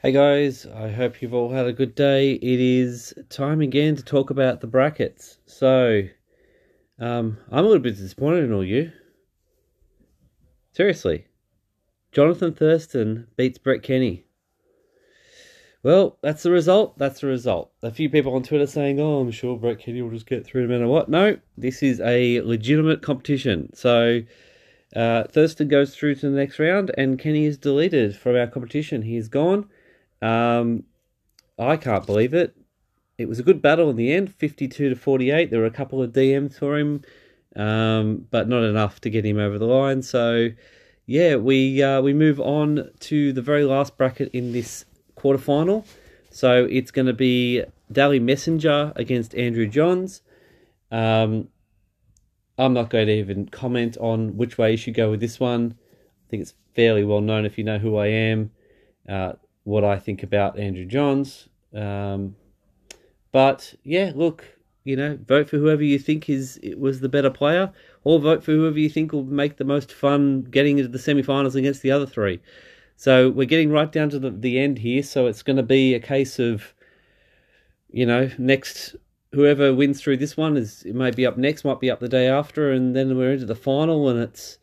Hey guys, I hope you've all had a good day. It is time again to talk about the brackets. So, um, I'm a little bit disappointed in all you. Seriously, Jonathan Thurston beats Brett Kenny. Well, that's the result. That's the result. A few people on Twitter saying, "Oh, I'm sure Brett Kenny will just get through no matter what." No, this is a legitimate competition. So, uh, Thurston goes through to the next round, and Kenny is deleted from our competition. He is gone. Um, I can't believe it. It was a good battle in the end, 52 to 48. There were a couple of DMs for him, um, but not enough to get him over the line. So, yeah, we uh, we move on to the very last bracket in this quarterfinal. So it's going to be Dally Messenger against Andrew Johns. Um, I'm not going to even comment on which way you should go with this one. I think it's fairly well known if you know who I am, uh, what I think about Andrew Johns. Um, but yeah, look, you know, vote for whoever you think is it was the better player, or vote for whoever you think will make the most fun getting into the semi-finals against the other three. So we're getting right down to the, the end here. So it's going to be a case of, you know, next whoever wins through this one is it may be up next, might be up the day after, and then we're into the final, and it's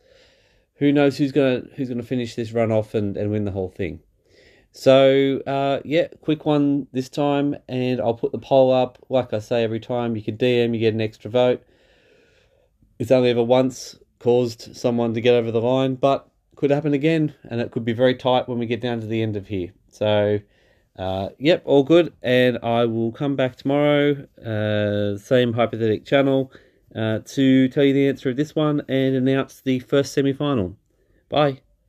who knows who's gonna who's gonna finish this run off and, and win the whole thing. So uh, yeah, quick one this time, and I'll put the poll up. Like I say every time, you can DM, you get an extra vote. It's only ever once caused someone to get over the line, but could happen again, and it could be very tight when we get down to the end of here. So, uh, yep, all good, and I will come back tomorrow, uh, same hypothetical channel, uh, to tell you the answer of this one and announce the first semi final. Bye.